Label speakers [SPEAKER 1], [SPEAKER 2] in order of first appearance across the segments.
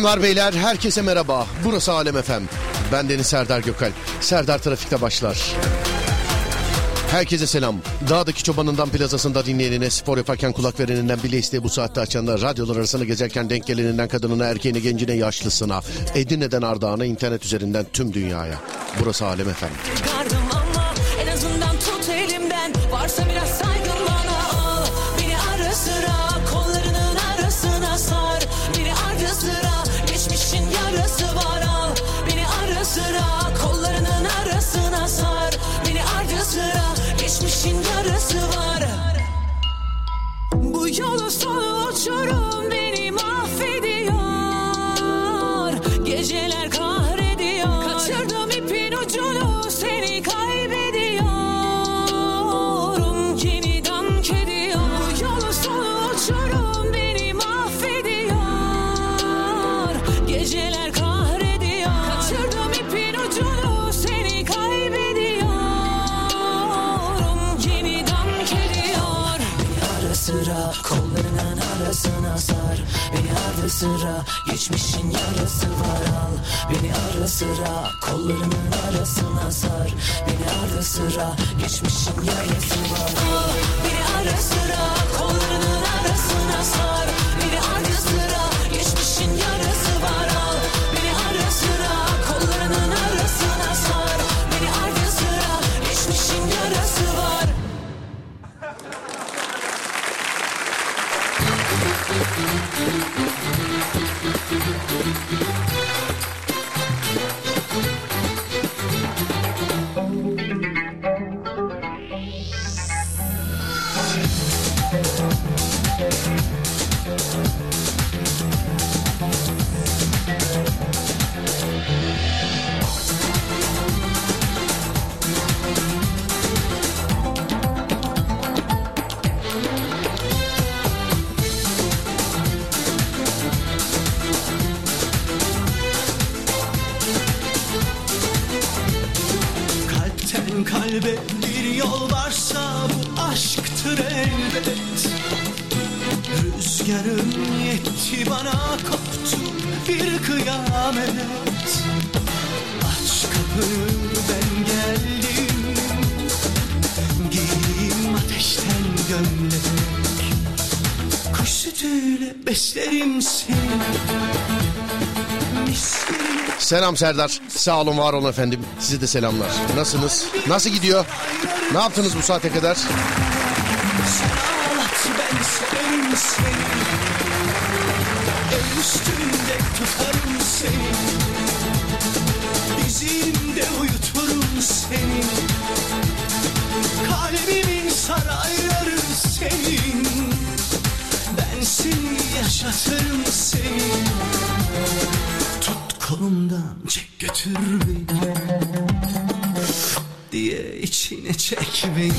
[SPEAKER 1] Hanımlar beyler herkese merhaba. Burası Alem Efem. Ben Deniz Serdar Gökalp. Serdar Trafik'te başlar. Herkese selam. Dağdaki çobanından plazasında dinleyenine, spor yaparken kulak vereninden bile isteği bu saatte açanlar, radyolar arasında gezerken denk geleninden kadınına, erkeğine, gencine, yaşlısına, Edirne'den Ardahan'a, internet üzerinden tüm dünyaya. Burası Alem Efem. Varsa biraz sıra geçmişin yarası var al. Beni ara sıra kollarının arasına sar. Beni ara sıra geçmişin yarası var al. Beni ara sıra kollarının arasına sar. Selam Serdar. Sağ olun var olun efendim. Size de selamlar. Nasılsınız? Nasıl gidiyor? Ne yaptınız bu saate kadar?
[SPEAKER 2] Üstünde senin Ben seni yaşatırım seni kolumdan çek götür beni diye içine çek beni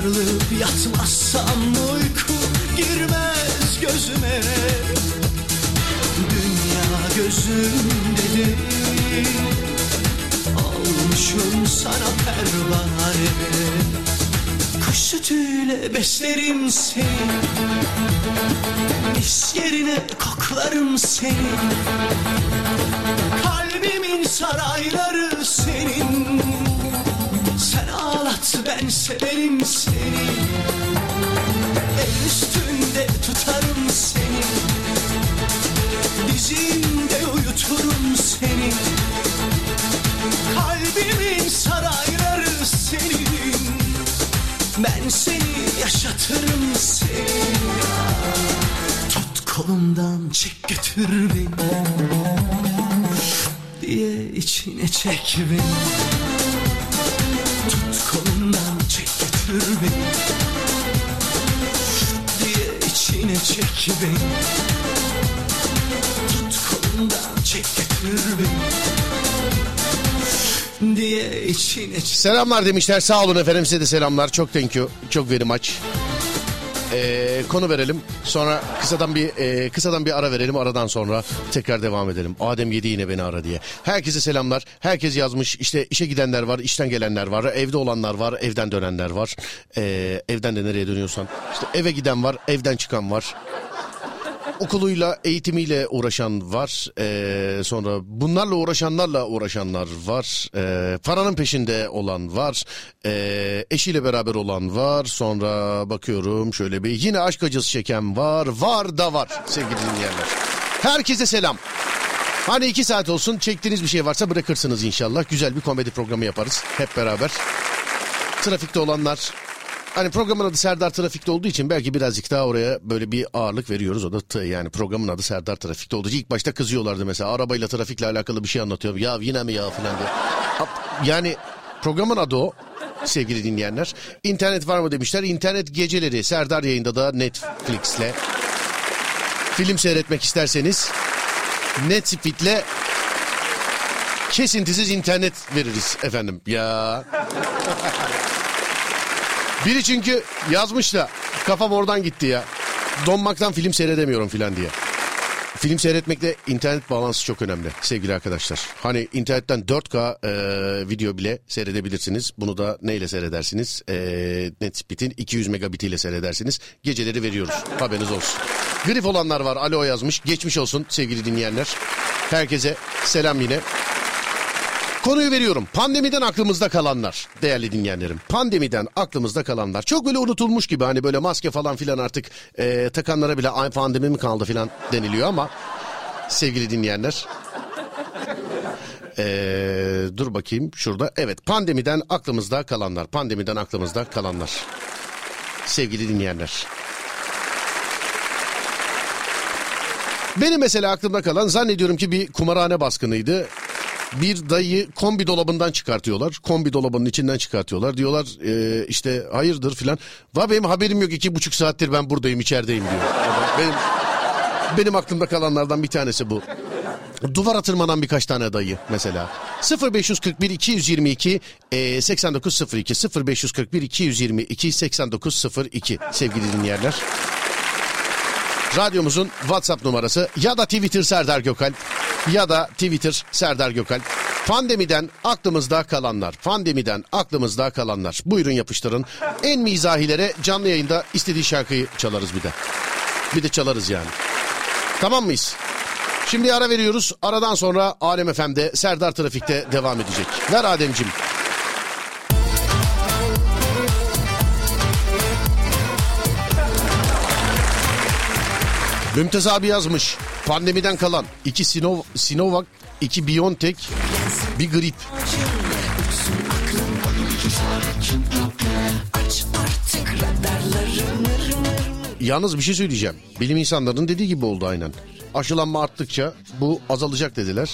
[SPEAKER 2] Sarılıp yatmazsam uyku girmez gözüme. Dünya gözümde Olmuşum sana pervane. Kuş sütüyle beslerim seni. Mis yerine koklarım seni. Kalbimin sarayları severim seni. El üstünde tutarım seni. Dizimde uyuturum seni. Kalbimin sarayları senin. Ben seni yaşatırım seni. Tut kolumdan çek götür beni. Diye içine çek beni. Tut kolumdan götür beni diye içine çek beni Tut kolumdan çek götür beni diye içine
[SPEAKER 3] Selamlar demişler. Sağ olun efendim size de selamlar. Çok thank you. Çok very much. Ee, konu verelim. Sonra kısadan bir e, kısadan bir ara verelim. Aradan sonra tekrar devam edelim. Adem yedi yine beni ara diye. Herkese selamlar. Herkes yazmış. İşte işe gidenler var, işten gelenler var, evde olanlar var, evden dönenler var. Ee, evden de nereye dönüyorsan. İşte eve giden var, evden çıkan var. Okuluyla, eğitimiyle uğraşan var. Ee, sonra bunlarla uğraşanlarla uğraşanlar var. Ee, paranın peşinde olan var. Ee, eşiyle beraber olan var. Sonra bakıyorum şöyle bir yine aşk acısı çeken var. Var da var sevgili dinleyenler. Herkese selam. Hani iki saat olsun çektiğiniz bir şey varsa bırakırsınız inşallah. Güzel bir komedi programı yaparız hep beraber. Trafikte olanlar Hani programın adı Serdar Trafik'te olduğu için belki birazcık daha oraya böyle bir ağırlık veriyoruz. O da t- yani programın adı Serdar Trafik'te olduğu için ilk başta kızıyorlardı mesela. Arabayla trafikle alakalı bir şey anlatıyor. Ya yine mi ya falan diye. Yani programın adı o sevgili dinleyenler. İnternet var mı demişler. İnternet geceleri Serdar yayında da Netflix'le. Film seyretmek isterseniz Netflix'le kesintisiz internet veririz efendim. Ya biri çünkü yazmış da kafam oradan gitti ya. Donmaktan film seyredemiyorum filan diye. Film seyretmekte internet bağlantısı çok önemli sevgili arkadaşlar. Hani internetten 4K e, video bile seyredebilirsiniz. Bunu da neyle seyredersiniz? E, Netspeed'in 200 megabit ile seyredersiniz. Geceleri veriyoruz. Haberiniz olsun. Grif olanlar var. Alo yazmış. Geçmiş olsun sevgili dinleyenler. Herkese selam yine. Konuyu veriyorum. Pandemiden aklımızda kalanlar değerli dinleyenlerim. Pandemiden aklımızda kalanlar. Çok böyle unutulmuş gibi hani böyle maske falan filan artık e, takanlara bile ay pandemi mi kaldı filan deniliyor ama sevgili dinleyenler. E, dur bakayım şurada. Evet pandemiden aklımızda kalanlar. Pandemiden aklımızda kalanlar. Sevgili dinleyenler. Benim mesela aklımda kalan zannediyorum ki bir kumarhane baskınıydı bir dayıyı kombi dolabından çıkartıyorlar. Kombi dolabının içinden çıkartıyorlar. Diyorlar e, işte hayırdır filan. Va benim haberim yok iki buçuk saattir ben buradayım içerideyim diyor. Benim, benim aklımda kalanlardan bir tanesi bu. Duvara tırmanan birkaç tane dayı mesela. 0541 222 e, 8902 0541 222 8902 sevgili dinleyenler. Radyomuzun WhatsApp numarası ya da Twitter Serdar Gökal ya da Twitter Serdar Gökal. Pandemiden aklımızda kalanlar, pandemiden aklımızda kalanlar. Buyurun yapıştırın. En mizahilere canlı yayında istediği şarkıyı çalarız bir de. Bir de çalarız yani. Tamam mıyız? Şimdi ara veriyoruz. Aradan sonra Alem FM'de Serdar Trafik'te devam edecek. Ver Ademcim. Mümtaz abi yazmış. Pandemiden kalan iki Sinov Sinovac, iki Biontech, bir grip. Yalnız bir şey söyleyeceğim. Bilim insanlarının dediği gibi oldu aynen. Aşılanma arttıkça bu azalacak dediler.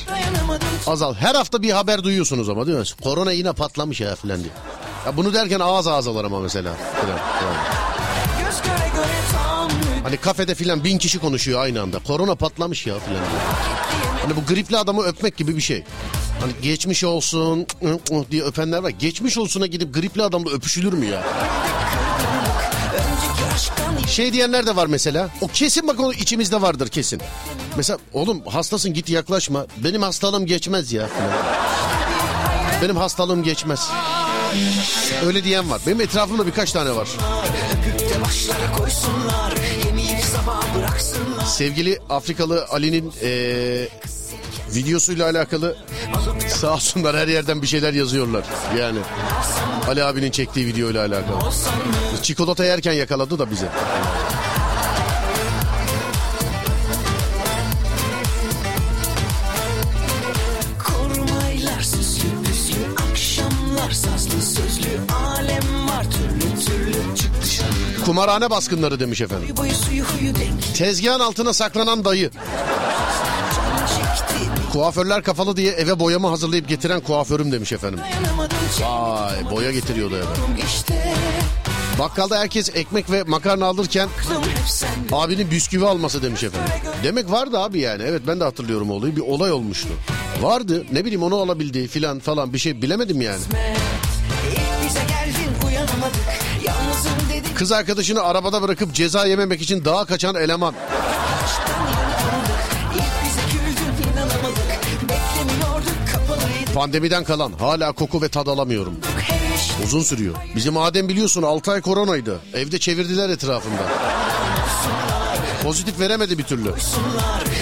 [SPEAKER 3] Azal. Her hafta bir haber duyuyorsunuz ama değil mi? Korona yine patlamış ya filan diye. Ya bunu derken ağız ağzalar ama mesela. Falan, falan. Hani kafede filan bin kişi konuşuyor aynı anda. Korona patlamış ya filan. Hani bu gripli adamı öpmek gibi bir şey. Hani geçmiş olsun diye öpenler var. Geçmiş olsuna gidip gripli adamla öpüşülür mü ya? Şey diyenler de var mesela. O kesin bak o içimizde vardır kesin. Mesela oğlum hastasın git yaklaşma. Benim hastalığım geçmez ya. Benim hastalığım geçmez. Öyle diyen var. Benim etrafımda birkaç tane var.
[SPEAKER 2] başlara koysunlar
[SPEAKER 3] Sevgili Afrikalı Ali'nin eee, videosuyla alakalı sağ olsunlar her yerden bir şeyler yazıyorlar. Yani Ali abinin çektiği videoyla alakalı. Çikolata yerken yakaladı da bizi. Kumarhane baskınları demiş efendim. Tezgahın altına saklanan dayı. Kuaförler kafalı diye eve boyama hazırlayıp getiren kuaförüm demiş efendim. Vay boya getiriyordu eve. Bakkalda herkes ekmek ve makarna alırken abinin bisküvi alması demiş efendim. Demek vardı abi yani. Evet ben de hatırlıyorum olayı. Bir olay olmuştu. Vardı ne bileyim onu alabildi filan falan bir şey bilemedim yani. Kız arkadaşını arabada bırakıp ceza yememek için dağa kaçan eleman. Pandemiden kalan hala koku ve tad alamıyorum. Uzun sürüyor. Bizim Adem biliyorsun 6 ay koronaydı. Evde çevirdiler etrafında. Pozitif veremedi bir türlü.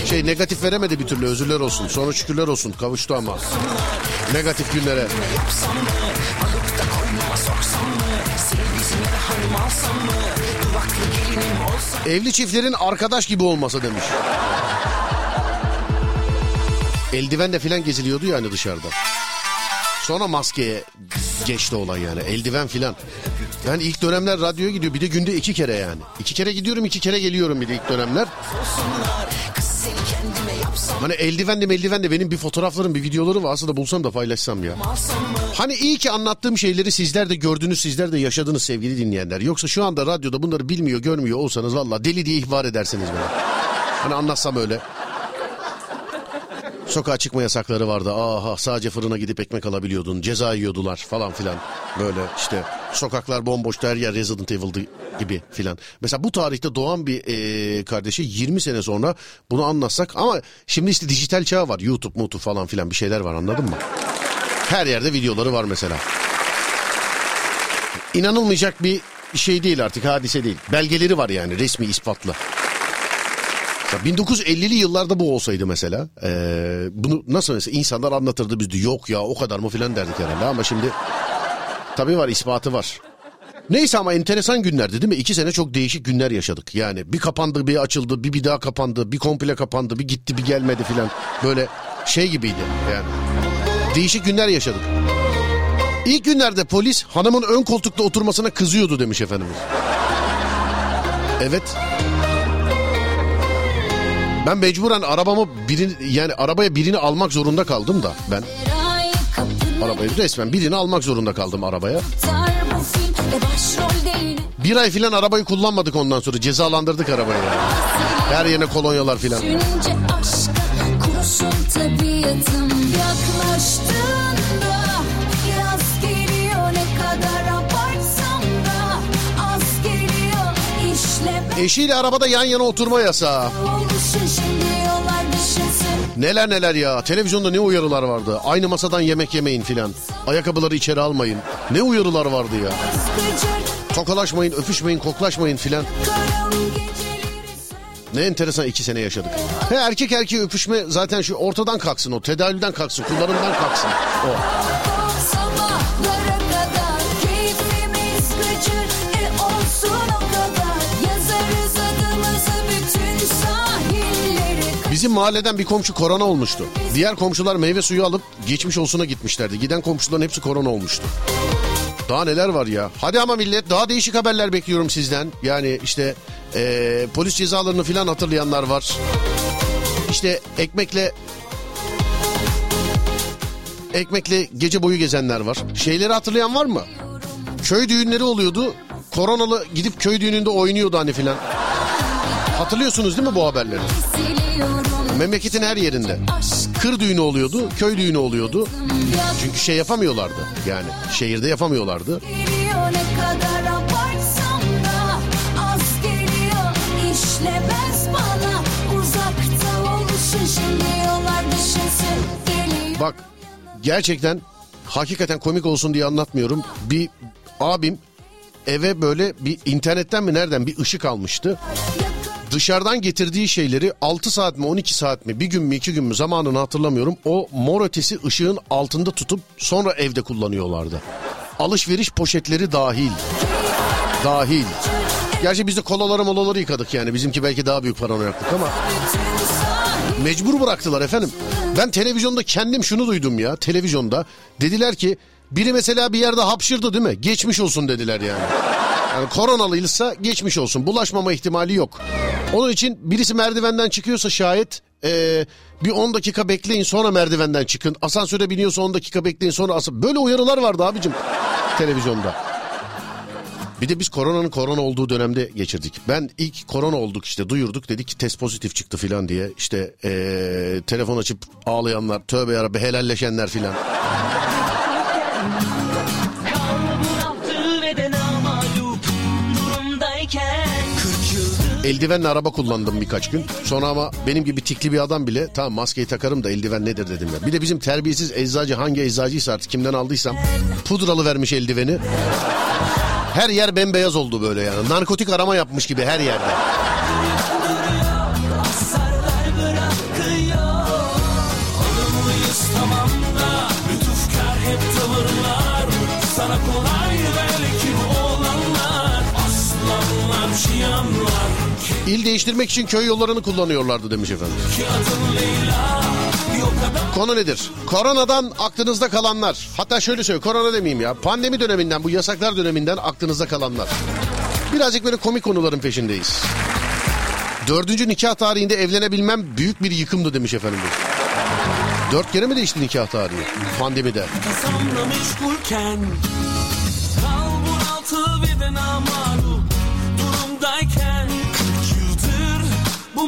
[SPEAKER 3] Şey negatif veremedi bir türlü özürler olsun. Sonra şükürler olsun kavuştu ama. Negatif günlere. Evli çiftlerin arkadaş gibi olması demiş. Eldivenle filan geziliyordu yani dışarıda. Sonra maskeye geçti olay yani. Eldiven filan. Ben ilk dönemler radyoya gidiyor. Bir de günde iki kere yani. İki kere gidiyorum iki kere geliyorum bir de ilk dönemler.
[SPEAKER 2] Yapsam
[SPEAKER 3] Hani eldivenli eldivenli benim bir fotoğraflarım bir videoları varsa da bulsam da paylaşsam ya. Hani iyi ki anlattığım şeyleri sizler de gördünüz sizler de yaşadınız sevgili dinleyenler. Yoksa şu anda radyoda bunları bilmiyor görmüyor olsanız valla deli diye ihbar edersiniz beni. Hani anlatsam öyle. Sokağa çıkma yasakları vardı. Aha sadece fırına gidip ekmek alabiliyordun. Ceza yiyordular falan filan. Böyle işte sokaklar bomboştu her yer Resident Evil'dı gibi filan. Mesela bu tarihte doğan bir eee, kardeşi 20 sene sonra bunu anlatsak ama şimdi işte dijital çağ var. YouTube, YouTube falan filan bir şeyler var anladın mı? Her yerde videoları var mesela. İnanılmayacak bir şey değil artık hadise değil. Belgeleri var yani resmi ispatlı. Ya 1950'li yıllarda bu olsaydı mesela eee, bunu nasıl mesela insanlar anlatırdı biz de yok ya o kadar mı filan derdik herhalde ama şimdi tabii var ispatı var. Neyse ama enteresan günlerdi değil mi? İki sene çok değişik günler yaşadık. Yani bir kapandı bir açıldı bir bir daha kapandı bir komple kapandı bir gitti bir gelmedi filan. Böyle şey gibiydi yani. Değişik günler yaşadık. İlk günlerde polis hanımın ön koltukta oturmasına kızıyordu demiş efendimiz. Evet. Ben mecburen arabamı birini yani arabaya birini almak zorunda kaldım da ben arabayı resmen birini almak zorunda kaldım arabaya. Bir ay filan arabayı kullanmadık ondan sonra cezalandırdık arabayı. yani. Her yerine kolonyalar filan. Eşiyle arabada yan yana oturma yasağı. Neler neler ya. Televizyonda ne uyarılar vardı. Aynı masadan yemek yemeyin filan. Ayakkabıları içeri almayın. Ne uyarılar vardı ya. Tokalaşmayın, öpüşmeyin, koklaşmayın filan. Ne enteresan iki sene yaşadık. He, erkek erkeğe öpüşme zaten şu ortadan kalksın o. Tedavülden kalksın, kullanımdan kalksın. O. Bizim mahalleden bir komşu korona olmuştu. Diğer komşular meyve suyu alıp geçmiş olsuna gitmişlerdi. Giden komşuların hepsi korona olmuştu. Daha neler var ya. Hadi ama millet daha değişik haberler bekliyorum sizden. Yani işte eee, polis cezalarını filan hatırlayanlar var. İşte ekmekle ekmekle gece boyu gezenler var. Şeyleri hatırlayan var mı? Köy düğünleri oluyordu. Koronalı gidip köy düğününde oynuyordu hani filan. Hatırlıyorsunuz değil mi bu haberleri? Memleketin her yerinde. Kır düğünü oluyordu, köy düğünü oluyordu. Çünkü şey yapamıyorlardı. Yani şehirde yapamıyorlardı. Bak gerçekten hakikaten komik olsun diye anlatmıyorum. Bir abim eve böyle bir internetten mi nereden bir ışık almıştı. Dışarıdan getirdiği şeyleri 6 saat mi 12 saat mi bir gün mü iki gün mü zamanını hatırlamıyorum. O mor ötesi ışığın altında tutup sonra evde kullanıyorlardı. Alışveriş poşetleri dahil. Dahil. Gerçi biz de kolaları molaları yıkadık yani. Bizimki belki daha büyük paranoyaklık ama. Mecbur bıraktılar efendim. Ben televizyonda kendim şunu duydum ya. Televizyonda dediler ki biri mesela bir yerde hapşırdı değil mi? Geçmiş olsun dediler yani. Yani koronalıysa geçmiş olsun. Bulaşmama ihtimali yok. Onun için birisi merdivenden çıkıyorsa şayet eee, bir 10 dakika bekleyin sonra merdivenden çıkın. Asansöre biniyorsa 10 dakika bekleyin sonra asa- Böyle uyarılar vardı abicim televizyonda. Bir de biz koronanın korona olduğu dönemde geçirdik. Ben ilk korona olduk işte duyurduk dedik ki test pozitif çıktı filan diye. İşte eee, telefon açıp ağlayanlar tövbe yarabbi helalleşenler filan. Eldivenle araba kullandım birkaç gün. Sonra ama benim gibi tikli bir adam bile tamam maskeyi takarım da eldiven nedir dedim ya. Bir de bizim terbiyesiz eczacı hangi eczacıysa artık kimden aldıysam pudralı vermiş eldiveni. Her yer bembeyaz oldu böyle yani. Narkotik arama yapmış gibi her yerde. İl değiştirmek için köy yollarını kullanıyorlardı demiş efendim. Konu nedir? Koronadan aklınızda kalanlar. Hatta şöyle söyleyeyim korona demeyeyim ya. Pandemi döneminden bu yasaklar döneminden aklınızda kalanlar. Birazcık böyle komik konuların peşindeyiz. Dördüncü nikah tarihinde evlenebilmem büyük bir yıkımdı demiş efendim. Dört kere mi değişti nikah tarihi pandemide?
[SPEAKER 2] Kasamla meşgulken Kalbur altı ve de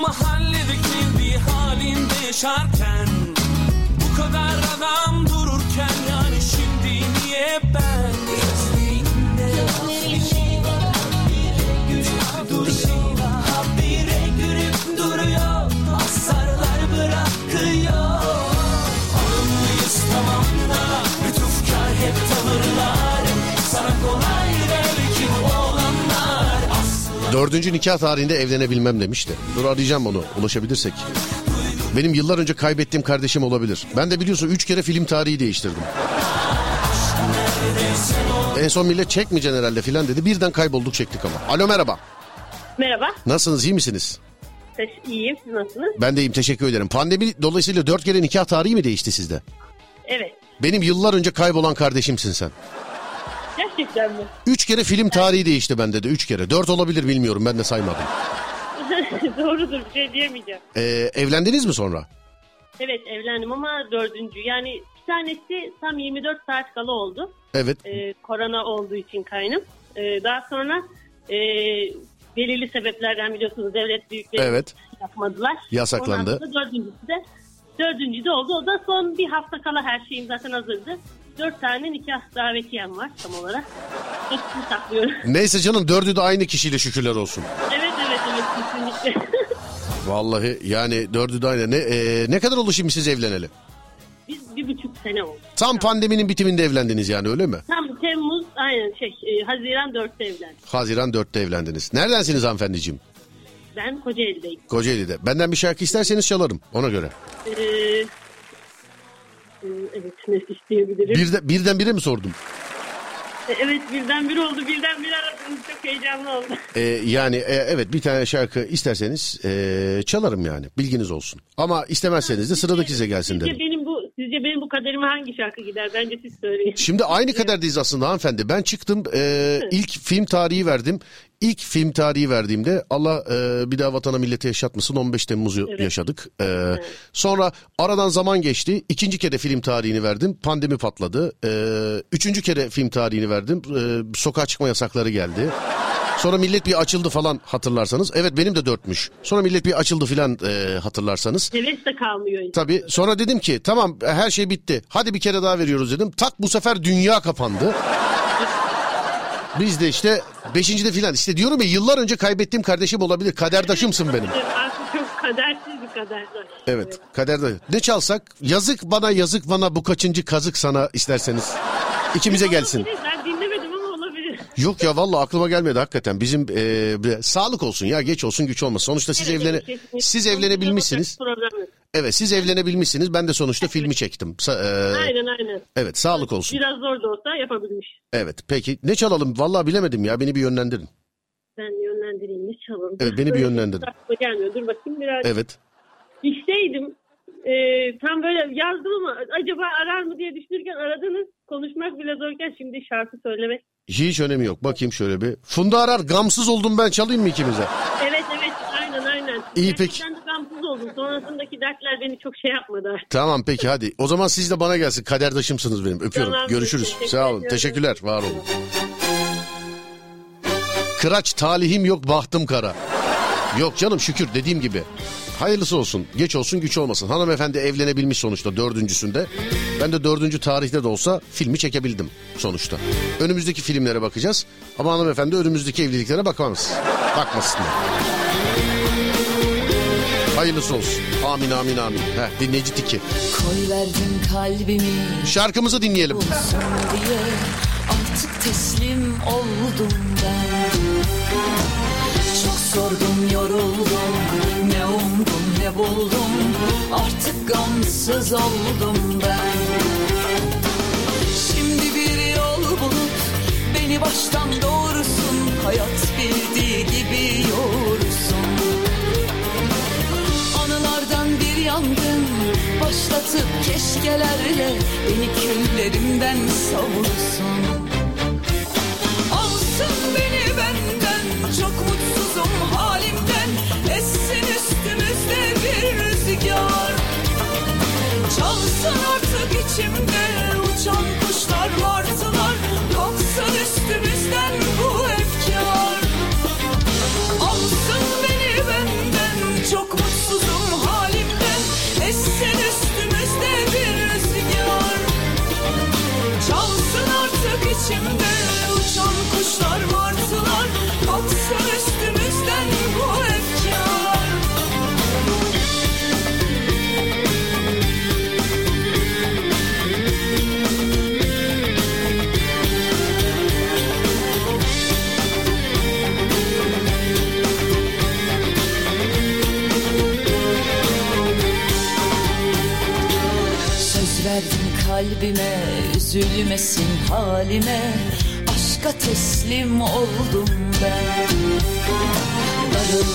[SPEAKER 2] bu mahalledeki bir halinde yaşarken Bu kadar adam dururken yani şimdi niye ben
[SPEAKER 3] Dördüncü nikah tarihinde evlenebilmem demişti. Dur arayacağım onu ulaşabilirsek. Benim yıllar önce kaybettiğim kardeşim olabilir. Ben de biliyorsun üç kere film tarihi değiştirdim. En son millet çekmeyeceksin herhalde filan dedi. Birden kaybolduk çektik ama. Alo merhaba.
[SPEAKER 4] Merhaba,
[SPEAKER 3] Nasılsınız iyi misiniz?
[SPEAKER 4] teş- iyiyim. Siz nasılsınız?
[SPEAKER 3] Ben de iyiyim teşekkür ederim. Pandemi dolayısıyla dört kere nikah tarihi mi değişti sizde?
[SPEAKER 4] Evet.
[SPEAKER 3] Benim yıllar önce kaybolan kardeşimsin sen.
[SPEAKER 4] Gerçekten mi?
[SPEAKER 3] Üç kere film tarihi değişti bende de üç kere. Dört olabilir bilmiyorum ben de saymadım.
[SPEAKER 4] Doğrudur, bir şey diyemeyeceğim.
[SPEAKER 3] Ee, evlendiniz mi sonra?
[SPEAKER 4] Evet, evlendim ama dördüncü. Yani bir tanesi tam 24 saat kala oldu.
[SPEAKER 3] Evet.
[SPEAKER 4] Ee, korona olduğu için kaynım. Ee, daha sonra e, belirli sebeplerden biliyorsunuz devlet büyükleri
[SPEAKER 3] Evet.
[SPEAKER 4] yapmadılar.
[SPEAKER 3] Yasaklandı.
[SPEAKER 4] Ondan sonra dördüncüsü de dördüncü de oldu. O da son bir hafta kala her şeyim zaten hazırdı. Dört tane nikah davetiyem var tam olarak. Hepsini saklıyorum.
[SPEAKER 3] Neyse canım dördü de aynı kişiyle şükürler olsun.
[SPEAKER 4] evet evet evet kesinlikle.
[SPEAKER 3] Vallahi yani dördü de aynı. Ne, e, ne kadar oldu şimdi siz evleneli?
[SPEAKER 4] Biz bir buçuk sene oldu.
[SPEAKER 3] Tam pandeminin bitiminde evlendiniz yani öyle mi?
[SPEAKER 4] Tam Temmuz aynen şey e, Haziran 4'te evlendim.
[SPEAKER 3] Haziran 4'te evlendiniz. Neredensiniz hanımefendiciğim?
[SPEAKER 4] Ben Kocaeli'deyim.
[SPEAKER 3] Kocaeli'de. Benden bir şarkı isterseniz çalarım ona göre.
[SPEAKER 4] Ee, evet ne isteyebilirim.
[SPEAKER 3] Birden, birden bire mi sordum?
[SPEAKER 4] E, Evet birden bir oldu birden bir aradınız çok heyecanlı oldu.
[SPEAKER 3] Ee, yani e, evet bir tane şarkı isterseniz e, çalarım yani bilginiz olsun. Ama istemezseniz de sıradaki size gelsin dedim.
[SPEAKER 4] benim sizce benim bu kaderime hangi şarkı gider? Bence siz söyleyin.
[SPEAKER 3] Şimdi aynı kaderdeyiz aslında hanımefendi. Ben çıktım e, ilk film tarihi verdim. İlk film tarihi verdiğimde Allah e, bir daha vatana millete yaşatmasın 15 Temmuz'u
[SPEAKER 4] Evet.
[SPEAKER 3] yaşadık. E, Sonra aradan zaman geçti. İkinci kere film tarihini verdim. Pandemi patladı. E, üçüncü kere film tarihini verdim. E, sokağa çıkma yasakları geldi. Sonra millet bir açıldı falan hatırlarsanız. Evet benim de dörtmüş. Sonra millet bir açıldı filan e, hatırlarsanız.
[SPEAKER 4] Heves de kalmıyor. insan.
[SPEAKER 3] Tabii sonra dedim ki tamam her şey bitti. Hadi bir kere daha veriyoruz dedim. Tak bu sefer dünya kapandı. Biz de işte beşincide filan işte diyorum ya yıllar önce kaybettiğim kardeşim olabilir. Kaderdaşımsın benim.
[SPEAKER 4] Artık çok kadersiz bir kaderdaş.
[SPEAKER 3] Evet kaderdaş. Ne çalsak yazık bana yazık bana bu kaçıncı kazık sana isterseniz. İkimize gelsin.
[SPEAKER 4] Olabilir, Ben dinlemedim ama olabilir.
[SPEAKER 3] Yok ya vallahi aklıma gelmedi hakikaten. Bizim e, bir- sağlık olsun ya geç olsun güç olmasın. Sonuçta siz
[SPEAKER 4] Evet,
[SPEAKER 3] evlene
[SPEAKER 4] kesinlikle.
[SPEAKER 3] siz evlenebilmişsiniz. Evet siz evlenebilmişsiniz. Ben de sonuçta filmi çektim. Sa- e,
[SPEAKER 4] Aynen aynen.
[SPEAKER 3] evet sağlık olsun.
[SPEAKER 4] Biraz zor da olsa yapabilmiş.
[SPEAKER 3] Evet peki ne çalalım? Vallahi bilemedim ya. Beni bir yönlendirin.
[SPEAKER 4] Ben yönlendireyim ne çalalım.
[SPEAKER 3] Evet, beni bir yönlendirin.
[SPEAKER 4] Aklıma gelmiyor. Dur bakayım biraz.
[SPEAKER 3] Evet.
[SPEAKER 4] İşteydim. Ee, tam böyle yazdım ama acaba arar mı diye düşünürken aradınız. Konuşmak bile zorken şimdi şarkı söylemek.
[SPEAKER 3] Hiç önemi yok. Bakayım şöyle bir. Funda Arar gamsız oldum ben çalayım mı ikimize?
[SPEAKER 4] Evet evet aynen aynen.
[SPEAKER 3] İyi, peki.
[SPEAKER 4] Gerçekten de gamsız oldum. Sonrasındaki dertler beni çok şey yapmadı.
[SPEAKER 3] Tamam peki hadi. O zaman siz de bana gelsin. Kaderdaşımsınız benim. Öpüyorum.
[SPEAKER 4] Tamam,
[SPEAKER 3] Görüşürüz.
[SPEAKER 4] teşekkür
[SPEAKER 3] Sağ olun.
[SPEAKER 4] ediyorum.
[SPEAKER 3] Teşekkürler. Var olun. Kıraç talihim yok bahtım kara. Yok canım şükür dediğim gibi. Hayırlısı olsun. Geç olsun güç olmasın. Hanımefendi evlenebilmiş sonuçta dördüncüsünde. Ben de dördüncü tarihte de olsa filmi çekebildim sonuçta. Önümüzdeki filmlere bakacağız. Ama hanımefendi önümüzdeki evliliklere bakamaz. Bakmasınlar. Hayırlısı olsun. Amin amin amin. Heh, dinleyici tiki.
[SPEAKER 1] Koy verdim kalbimi
[SPEAKER 3] Şarkımızı dinleyelim.
[SPEAKER 1] diye Artık teslim oldum ben Çok sordum yoruldum Ne umdum ne buldum Artık gamsız oldum ben. Şimdi bir yol bulup Beni baştan doğrusun. Hayat bildiği gibi yoğursun Anılardan bir yangın Başlatıp keşkelerle Beni küllerimden savursun. Alsın beni Çalsın artık içimde Uçan kuşlar martılar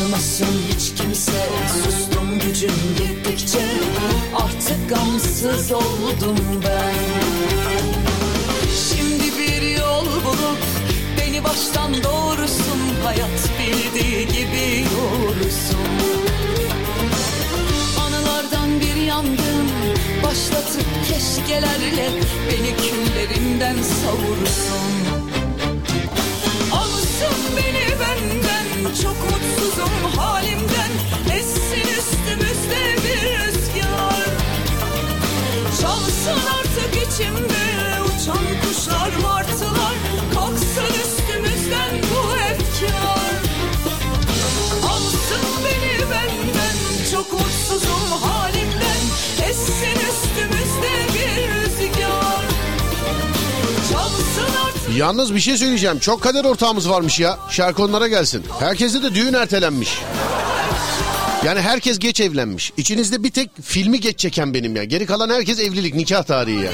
[SPEAKER 1] Darılmasın hiç kimse. Sustum gücüm gittikçe Artık gamsız oldum ben. Şimdi bir yol bulup beni baştan doğrusun. Hayat bildiği gibi yoğursun Anılardan bir yangın Başlatıp keşkelerle Beni küllerimden savursun. Alsın beni benden. Çok mutsuzum 속
[SPEAKER 3] Yalnız bir şey söyleyeceğim. Çok kader ortağımız varmış ya. Şarkı onlara gelsin. Herkeste de düğün ertelenmiş. Yani herkes geç evlenmiş. İçinizde bir tek filmi geç çeken benim ya. Geri kalan herkes evlilik, nikah tarihi ya.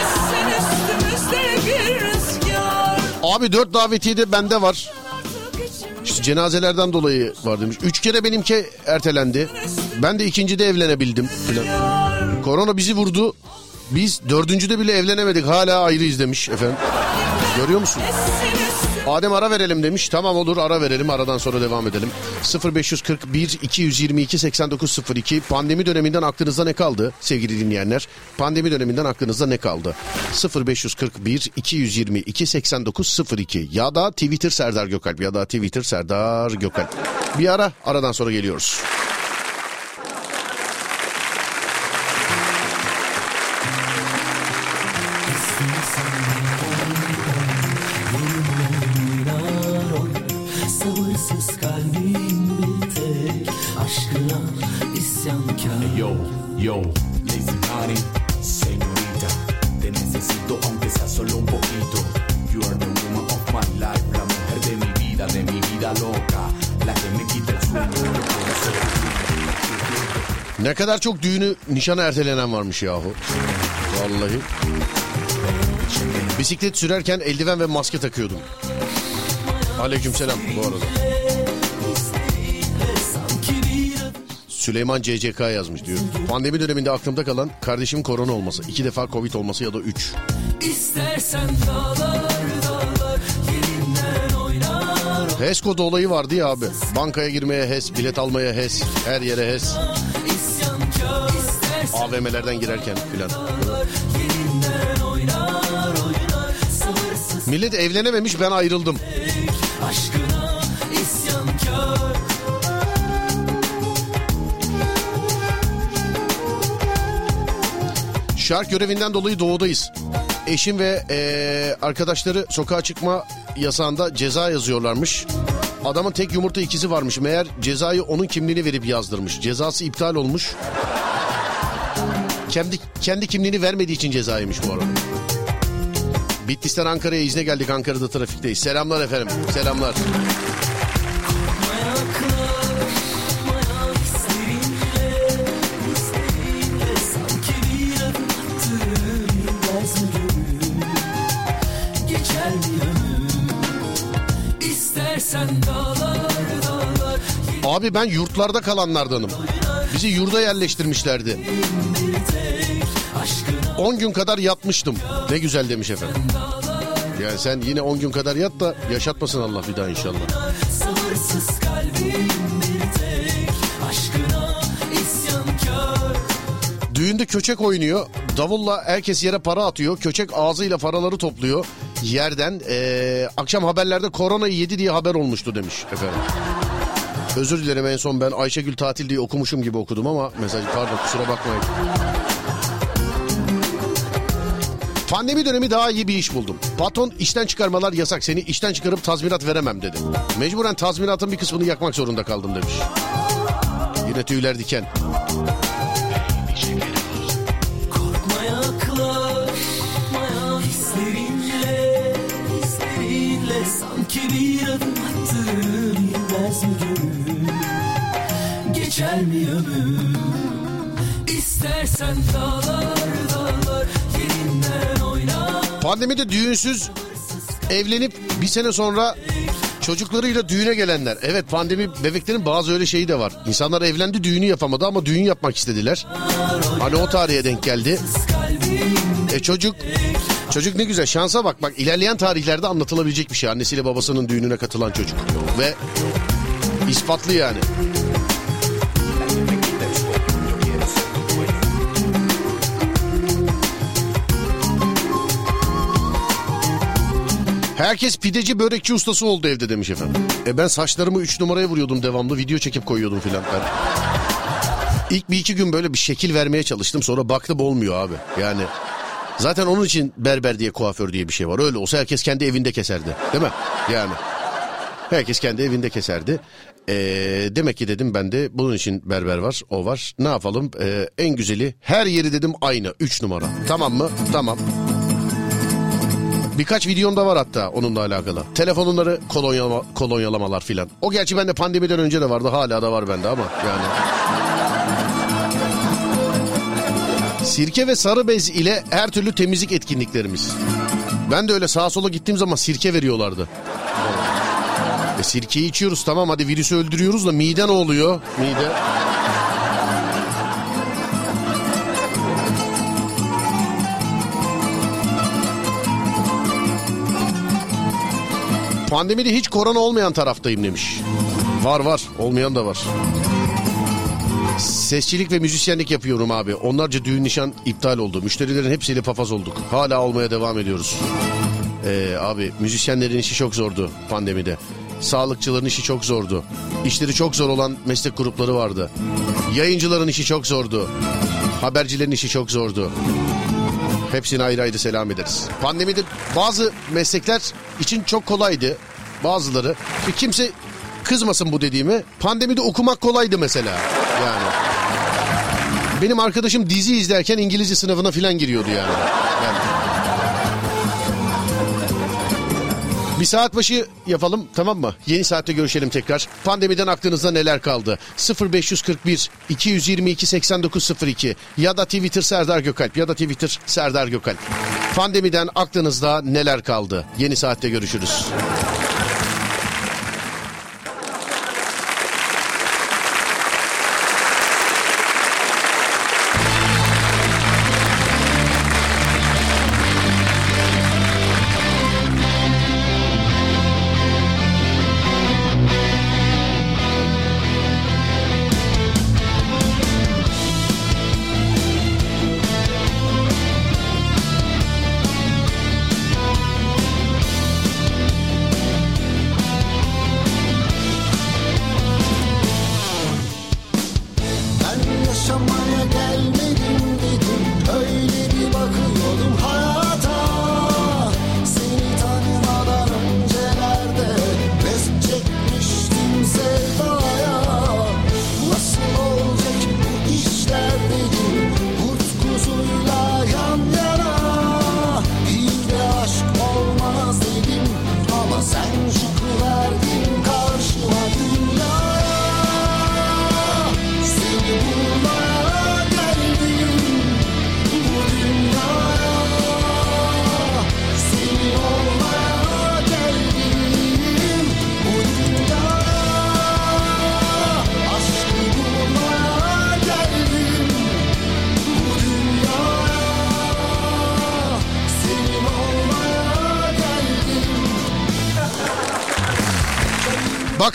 [SPEAKER 1] Essin üstümüzde bir rüzgar
[SPEAKER 3] Abi dört davetiye de bende var. İşte cenazelerden dolayı var demiş. Üç kere benimki ertelendi. Ben de ikincide evlenebildim. Falan. Korona bizi vurdu. Biz dördüncüde bile evlenemedik. Hala ayrıyız demiş efendim. Görüyor musun? Adem ara verelim demiş. Tamam olur ara verelim. Aradan sonra devam edelim. 0541 222 8902 pandemi döneminden aklınızda ne kaldı sevgili dinleyenler? Pandemi döneminden aklınızda ne kaldı? 0541 222 8902 ya da Twitter Serdar Gökalp ya da Twitter Serdar Gökalp. Bir ara aradan sonra geliyoruz. Ne kadar çok düğünü nişana ertelenen varmış yahu. Vallahi. Bisiklet sürerken eldiven ve maske takıyordum. Aleykümselam bu arada. Süleyman CCK yazmış diyor. Pandemi döneminde aklımda kalan kardeşim korona olması. iki defa covid olması ya da üç.
[SPEAKER 1] İstersen dağlar dağlar
[SPEAKER 3] HES kodu olayı vardı ya abi. Bankaya girmeye HES, bilet almaya HES, her yere HES. AVM'lerden girerken filan. Millet evlenememiş ben ayrıldım.
[SPEAKER 1] aşkına isyankar
[SPEAKER 3] Şark görevinden dolayı doğudayız. Eşim ve eee, arkadaşları sokağa çıkma yasağında ceza yazıyorlarmış. Adamın tek yumurta ikizi varmış. Meğer cezayı onun kimliğini verip yazdırmış. Cezası iptal olmuş. Kendi kendi kimliğini vermediği için cezaymış bu arada. Bitlis'ten Ankara'ya izne geldik. Ankara'da trafikteyiz. Selamlar efendim. Selamlar. Abi ben yurtlarda kalanlardanım. Bizi yurda yerleştirmişlerdi. 10 gün kadar yatmıştım. Ne güzel demiş efendim. Yani sen yine 10 gün kadar yat da yaşatmasın Allah bir daha inşallah.
[SPEAKER 1] Sabırsız kalbim bir tek Aşkına isyankar
[SPEAKER 3] Düğünde köçek oynuyor. Davulla herkes yere para atıyor. Köçek ağzıyla paraları topluyor. Yerden eee, akşam haberlerde koronayı yedi diye haber olmuştu demiş efendim. Özür dilerim en son ben Ayşegül tatil diye okumuşum gibi okudum ama mesaj pardon kusura bakmayın. Pandemi dönemi daha iyi bir iş buldum. Patron işten çıkarmalar yasak seni işten çıkarıp tazminat veremem dedi. Mecburen tazminatın bir kısmını yakmak zorunda kaldım demiş. Yine tüyler diken.
[SPEAKER 1] Geçer mi ömrüm İstersen dağlar
[SPEAKER 3] Pandemide düğünsüz evlenip bir sene sonra çocuklarıyla düğüne gelenler. Evet pandemi bebeklerin bazı öyle şeyi de var. İnsanlar evlendi düğünü yapamadı ama düğün yapmak istediler. Hani o tarihe denk geldi. E çocuk çocuk ne güzel şansa bak bak ilerleyen tarihlerde anlatılabilecek bir şey. Annesiyle babasının düğününe katılan çocuk. Ve ispatlı yani. Herkes pideci börekçi ustası oldu evde demiş efendim. E ben saçlarımı 3 numaraya vuruyordum devamlı video çekip koyuyordum filan. İlk bir iki gün böyle bir şekil vermeye çalıştım sonra baktım olmuyor abi. Yani zaten onun için berber diye kuaför diye bir şey var. Öyle olsa herkes kendi evinde keserdi değil mi? Yani herkes kendi evinde keserdi. Ee, demek ki dedim ben de bunun için berber var o var. Ne yapalım Ee, en güzeli her yeri dedim aynı 3 numara. Tamam mı? Tamam. Birkaç videom da var hatta onunla alakalı. Telefonları kolonyalama, kolonyalamalar filan. O gerçi bende pandemiden önce de vardı hala da var bende ama yani. Sirke ve sarı bez ile her türlü temizlik etkinliklerimiz. Ben de öyle sağa sola gittiğim zaman sirke veriyorlardı. E sirkeyi içiyoruz tamam hadi virüsü öldürüyoruz da mide ne oluyor? Mide. Pandemide hiç korona olmayan taraftayım demiş. Var var olmayan da var. Sesçilik ve müzisyenlik yapıyorum abi. Onlarca düğün nişan iptal oldu. Müşterilerin hepsiyle papaz olduk. Hala olmaya devam ediyoruz. Ee, abi müzisyenlerin işi çok zordu pandemide. Sağlıkçıların işi çok zordu. İşleri çok zor olan meslek grupları vardı. Yayıncıların işi çok zordu. Habercilerin işi çok zordu. Hepsine ayrı ayrı selam ederiz. Pandemide bazı meslekler için çok kolaydı. Bazıları. Ve kimse kızmasın bu dediğimi. Pandemide okumak kolaydı mesela. Yani. Benim arkadaşım dizi izlerken İngilizce sınavına falan giriyordu yani. Bir saat başı yapalım tamam mı? Yeni saatte görüşelim tekrar. Pandemiden aklınızda neler kaldı? 0541 222 8902 ya da Twitter Serdar Gökalp ya da Twitter Serdar Gökalp. Pandemiden aklınızda neler kaldı? Yeni saatte görüşürüz.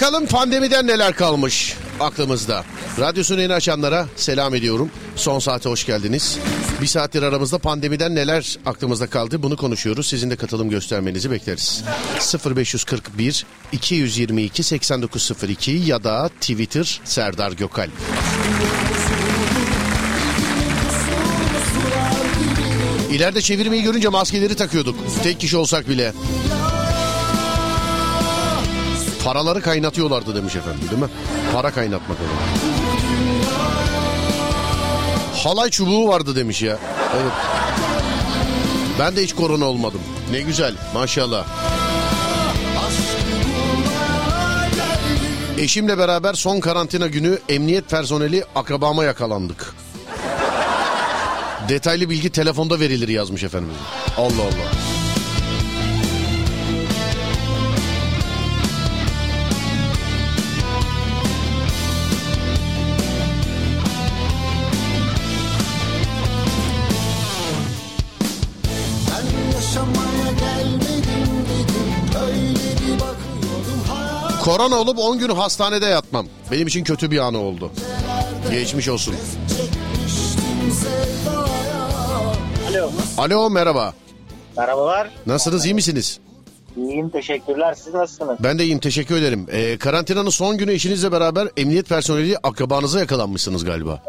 [SPEAKER 3] Bakalım pandemiden neler kalmış aklımızda. Radyosunu yeni açanlara selam ediyorum. Son saate hoş geldiniz. Bir saattir aramızda pandemiden neler aklımızda kaldı bunu konuşuyoruz. Sizin de katılım göstermenizi bekleriz. 0541 222 8902 ya da Twitter Serdar Gökalp. İleride çevirmeyi görünce maskeleri takıyorduk. Tek kişi olsak bile. Paraları kaynatıyorlardı demiş efendim değil mi? Para kaynatmak öyle. Halay çubuğu vardı demiş ya. Evet. Ben de hiç korona olmadım. Ne güzel maşallah. Eşimle beraber son karantina günü emniyet personeli akrabama yakalandık. Detaylı bilgi telefonda verilir yazmış efendim. Allah Allah.
[SPEAKER 5] Yaşamaya gelmedim dedim Öyle bir bakıyordum hayata
[SPEAKER 3] Korona olup 10 gün hastanede yatmam. Benim için kötü bir anı oldu. Geçmiş olsun.
[SPEAKER 6] Alo.
[SPEAKER 3] Alo merhaba.
[SPEAKER 6] Merhabalar.
[SPEAKER 3] Nasılsınız iyi misiniz?
[SPEAKER 6] İyiyim teşekkürler. Siz nasılsınız?
[SPEAKER 3] Ben de iyiyim teşekkür ederim. Ee, karantinanın son günü eşinizle beraber emniyet personeli akrabanıza yakalanmışsınız galiba.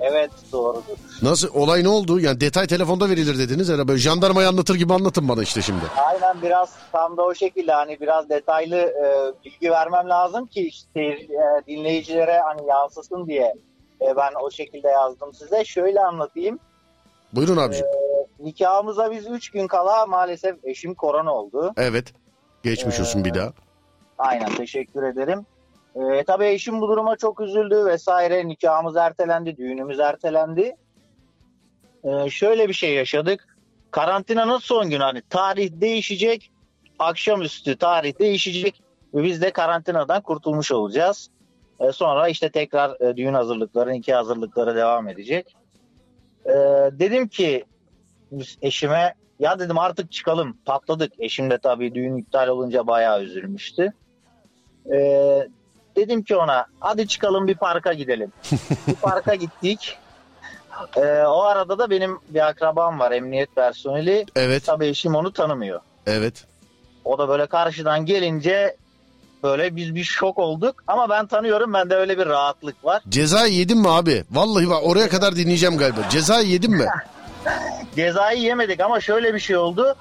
[SPEAKER 6] Evet doğrudur.
[SPEAKER 3] Nasıl olay ne oldu? Yani detay telefonda verilir dediniz. Yani böyle jandarmayı anlatır gibi anlatın bana işte şimdi.
[SPEAKER 6] Aynen biraz tam da o şekilde hani biraz detaylı e, bilgi vermem lazım ki işte e, dinleyicilere hani yansısın diye e, ben o şekilde yazdım size. Şöyle anlatayım.
[SPEAKER 3] Buyurun abiciğim.
[SPEAKER 6] Nikahımıza biz 3 gün kala maalesef eşim korona oldu.
[SPEAKER 3] Evet. Geçmiş olsun bir daha.
[SPEAKER 6] Aynen teşekkür ederim. Ee, tabii eşim bu duruma çok üzüldü vesaire. Nikahımız ertelendi, düğünümüz ertelendi. Ee, şöyle bir şey yaşadık. Karantinanın son günü hani tarih değişecek, akşamüstü tarih değişecek ve biz de karantinadan kurtulmuş olacağız. Ee, sonra işte tekrar e, düğün hazırlıkları, nikah hazırlıkları devam edecek. Ee, dedim ki eşime ya dedim artık çıkalım patladık. Eşim de tabii düğün iptal olunca bayağı üzülmüştü. Ee, dedim ki ona hadi çıkalım bir parka gidelim. bir parka gittik. Ee, o arada da benim bir akrabam var emniyet personeli.
[SPEAKER 3] Evet.
[SPEAKER 6] Tabii eşim onu tanımıyor.
[SPEAKER 3] Evet.
[SPEAKER 6] O da böyle karşıdan gelince böyle biz bir şok olduk. Ama ben tanıyorum bende öyle bir rahatlık var.
[SPEAKER 3] Cezayı yedin mi abi? Vallahi bak oraya kadar dinleyeceğim galiba. Cezayı yedin mi?
[SPEAKER 6] Cezayı yemedik ama şöyle bir şey oldu.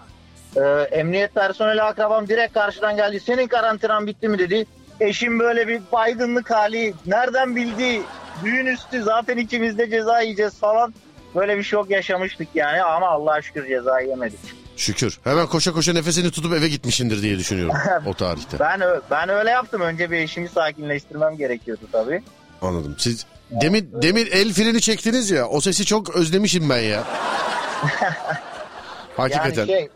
[SPEAKER 6] Ee, emniyet personeli akrabam direkt karşıdan geldi. Senin karantinan bitti mi dedi. Eşim böyle bir baygınlık hali. Nereden bildi? Düğün üstü zaten ikimiz de ceza yiyeceğiz falan. Böyle bir şok yaşamıştık yani ama Allah'a şükür ceza yemedik.
[SPEAKER 3] Şükür. Hemen koşa koşa nefesini tutup eve gitmişindir diye düşünüyorum o tarihte.
[SPEAKER 6] Ben ben öyle yaptım. Önce bir eşimi sakinleştirmem gerekiyordu tabii.
[SPEAKER 3] Anladım. Siz demir demir el freni çektiniz ya. O sesi çok özlemişim ben ya. Hakikaten.
[SPEAKER 6] Yani şey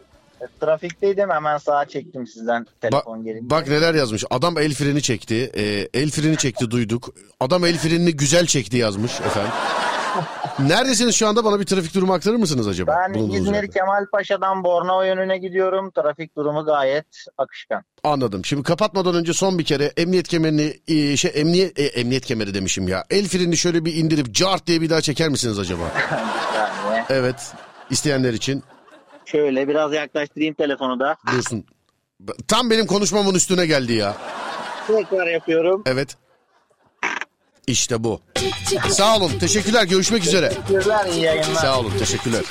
[SPEAKER 6] trafikteydim hemen sağa çektim sizden telefon gelince.
[SPEAKER 3] bak neler yazmış. Adam el freni çekti. Ee, el freni çekti duyduk. Adam el frenini güzel çekti yazmış efendim. Neredesiniz şu anda bana bir trafik durumu aktarır mısınız acaba?
[SPEAKER 6] Ben
[SPEAKER 3] Bulunduğunuz
[SPEAKER 6] İzmir
[SPEAKER 3] yerde?
[SPEAKER 6] Kemalpaşa'dan Bornova yönüne gidiyorum. Trafik durumu gayet akışkan.
[SPEAKER 3] Anladım. Şimdi kapatmadan önce son bir kere emniyet kemerini e, şey emniyet e, emniyet kemeri demişim ya. El frenini şöyle bir indirip cart diye bir daha çeker misiniz acaba?
[SPEAKER 6] Yani
[SPEAKER 3] Evet. İsteyenler için
[SPEAKER 6] şöyle biraz yaklaştırayım telefonu da.
[SPEAKER 3] dursun. Tam benim konuşmamın üstüne geldi ya.
[SPEAKER 6] Tekrar yapıyorum.
[SPEAKER 3] Evet. İşte bu. Sağ olun. Teşekkürler. Görüşmek üzere.
[SPEAKER 6] Teşekkürler iyi yayınlar.
[SPEAKER 3] Sağ olun. Teşekkürler.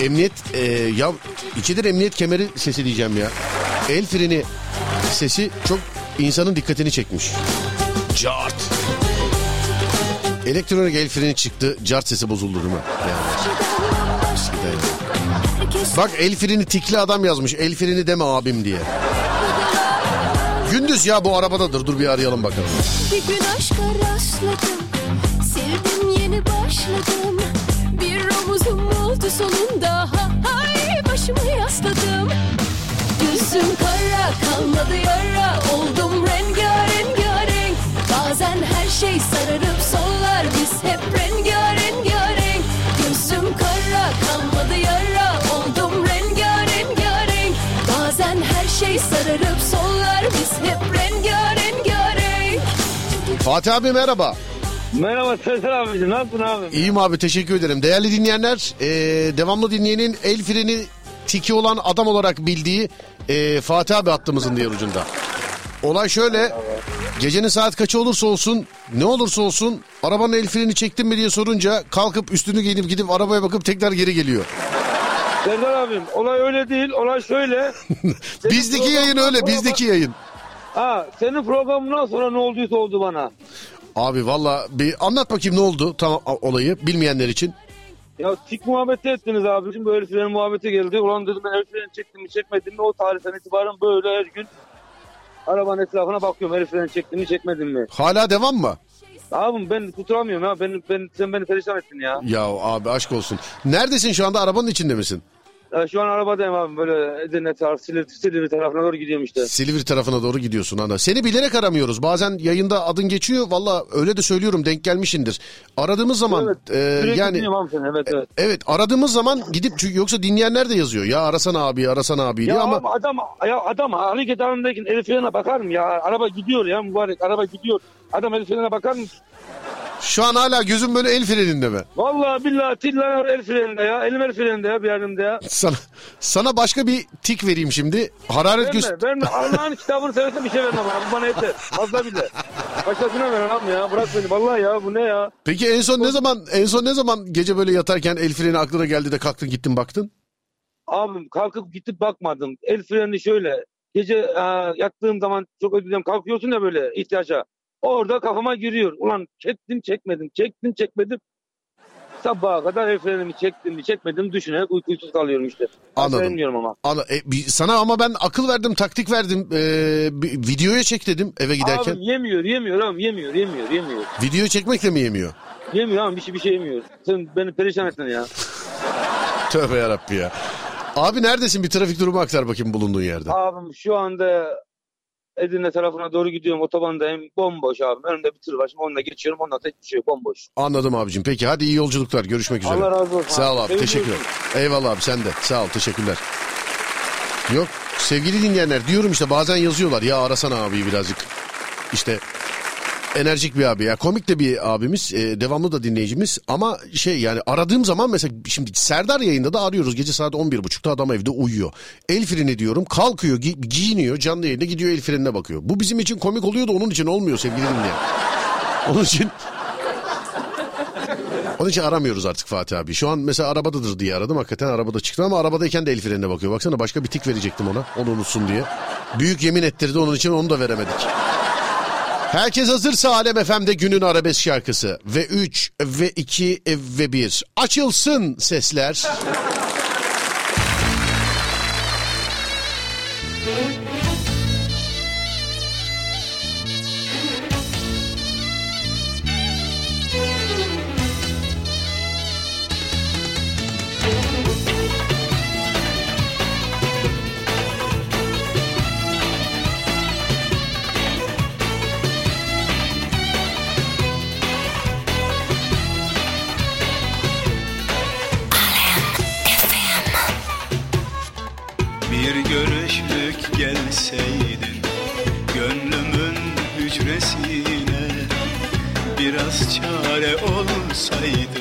[SPEAKER 3] Emniyet e, ya ikidir emniyet kemeri sesi diyeceğim ya. El freni sesi çok insanın dikkatini çekmiş. Cart. Elektronik el freni çıktı. Cart sesi bozuldu değil mi? Yani. Bak el freni tikli adam yazmış. El freni deme abim diye. Gündüz ya bu arabadadır. Dur bir arayalım bakalım.
[SPEAKER 7] Bir gün aşka rastladım Sevdim yeni başladım Bir omuzum oldu sonunda ha, Hay başımı yasladım Yüzüm kara kalmadı yara Oldum
[SPEAKER 3] Fatih abi merhaba.
[SPEAKER 8] Merhaba Sezer abicim nasılsın abi?
[SPEAKER 3] İyiyim abi teşekkür ederim. Değerli dinleyenler e, devamlı dinleyenin el freni tiki olan adam olarak bildiği e, Fatih abi hattımızın diğer ucunda. Olay şöyle gecenin saat kaçı olursa olsun ne olursa olsun arabanın el freni çektin mi diye sorunca kalkıp üstünü giyinip gidip arabaya bakıp tekrar geri geliyor.
[SPEAKER 8] Serdar abim olay öyle değil olay şöyle.
[SPEAKER 3] Bizdeki yayın öyle bizdeki yayın.
[SPEAKER 8] Ha senin programından sonra ne olduysa oldu bana.
[SPEAKER 3] Abi valla bir anlat bakayım ne oldu tam olayı bilmeyenler için.
[SPEAKER 8] Ya tik muhabbeti ettiniz abicim böyle frenin muhabbeti geldi. Ulan dedim ben freni çektim mi çekmedim mi o tarihten itibaren böyle her gün arabanın etrafına bakıyorum freni çektim mi çekmedim mi?
[SPEAKER 3] Hala devam mı?
[SPEAKER 8] Abim ben kurtulamıyorum ya ben, ben, sen beni perişan ettin ya.
[SPEAKER 3] Ya abi aşk olsun. Neredesin şu anda arabanın içinde misin?
[SPEAKER 8] Şu an arabadayım abi böyle Edirne tarafı Silivri, Silivri tarafına doğru gidiyorum işte.
[SPEAKER 3] Silivri tarafına doğru gidiyorsun ana. Seni bilerek aramıyoruz. Bazen yayında adın geçiyor. Valla öyle de söylüyorum denk gelmişindir. Aradığımız zaman
[SPEAKER 8] Evet,
[SPEAKER 3] e,
[SPEAKER 8] sürekli
[SPEAKER 3] yani
[SPEAKER 8] dinliyorum abi seni evet evet.
[SPEAKER 3] evet aradığımız zaman gidip çünkü yoksa dinleyenler de yazıyor. Ya arasana abi arasana abi diye
[SPEAKER 8] Ya
[SPEAKER 3] ama
[SPEAKER 8] ama adam ya adam hareket halindeyken el frenine bakar mı ya? Araba gidiyor ya mübarek araba gidiyor. Adam el frenine bakar mı?
[SPEAKER 3] Şu an hala gözüm böyle el freninde mi?
[SPEAKER 8] Vallahi billahi tillar el freninde ya. Elim el freninde ya bir yerimde ya.
[SPEAKER 3] Sana sana başka bir tik vereyim şimdi. Hararet göz
[SPEAKER 8] Verme, verme. Allah'ın kitabını seversen bir şey verme bana. Bu bana yeter. Fazla bile. Başkasına ver abi ya. Bırak beni. Vallahi ya bu ne ya?
[SPEAKER 3] Peki en son ne zaman en son ne zaman gece böyle yatarken el freni aklına geldi de kalktın gittin baktın?
[SPEAKER 8] Abim kalkıp gidip bakmadım. El freni şöyle. Gece e, yattığım zaman çok özür dilerim kalkıyorsun ya böyle ihtiyaca. Orada kafama giriyor. Ulan çektim çekmedim. Çektim çekmedim. Sabaha kadar el frenimi çektim mi çekmedim düşünerek uykusuz kalıyorum işte.
[SPEAKER 3] Anladım.
[SPEAKER 8] Ama.
[SPEAKER 3] Ana, e, bir- sana ama ben akıl verdim, taktik verdim. Ee, bir videoya çek dedim eve giderken.
[SPEAKER 8] Abi yemiyor yemiyor abi yemiyor yemiyor yemiyor.
[SPEAKER 3] Videoya çekmekle mi yemiyor?
[SPEAKER 8] Yemiyor abi bir şey, bir şey yemiyor. Sen beni perişan ettin ya.
[SPEAKER 3] Tövbe yarabbi ya. Abi neredesin? Bir trafik durumu aktar bakayım bulunduğun yerde.
[SPEAKER 8] Abim şu anda Edirne tarafına doğru gidiyorum otobandayım bomboş abim. Önümde bir tır var şimdi onunla geçiyorum ondan da hiçbir şey yok bomboş.
[SPEAKER 3] Anladım abicim. Peki hadi iyi yolculuklar. Görüşmek üzere.
[SPEAKER 8] Allah razı olsun.
[SPEAKER 3] Sağ ol abi. Teşekkür ederim. Eyvallah abi sen de. Sağ ol. Teşekkürler. Yok sevgili dinleyenler diyorum işte bazen yazıyorlar ya arasana abi birazcık. İşte enerjik bir abi ya komik de bir abimiz e, devamlı da dinleyicimiz ama şey yani aradığım zaman mesela şimdi Serdar yayında da arıyoruz gece saat 11.30'da adam evde uyuyor. El freni diyorum kalkıyor gi- giyiniyor canlı yayında gidiyor el frenine bakıyor. Bu bizim için komik oluyor da onun için olmuyor sevgili dinleyen. Onun için onun için aramıyoruz artık Fatih abi. Şu an mesela arabadadır diye aradım. Hakikaten arabada çıktı ama arabadayken de el frenine bakıyor. Baksana başka bir tik verecektim ona. Onu unutsun diye. Büyük yemin ettirdi onun için onu da veremedik. Herkes hazırsa Alem FM'de günün arabesk şarkısı. Ve 3 ve 2 ve 1. Açılsın sesler.
[SPEAKER 9] 所以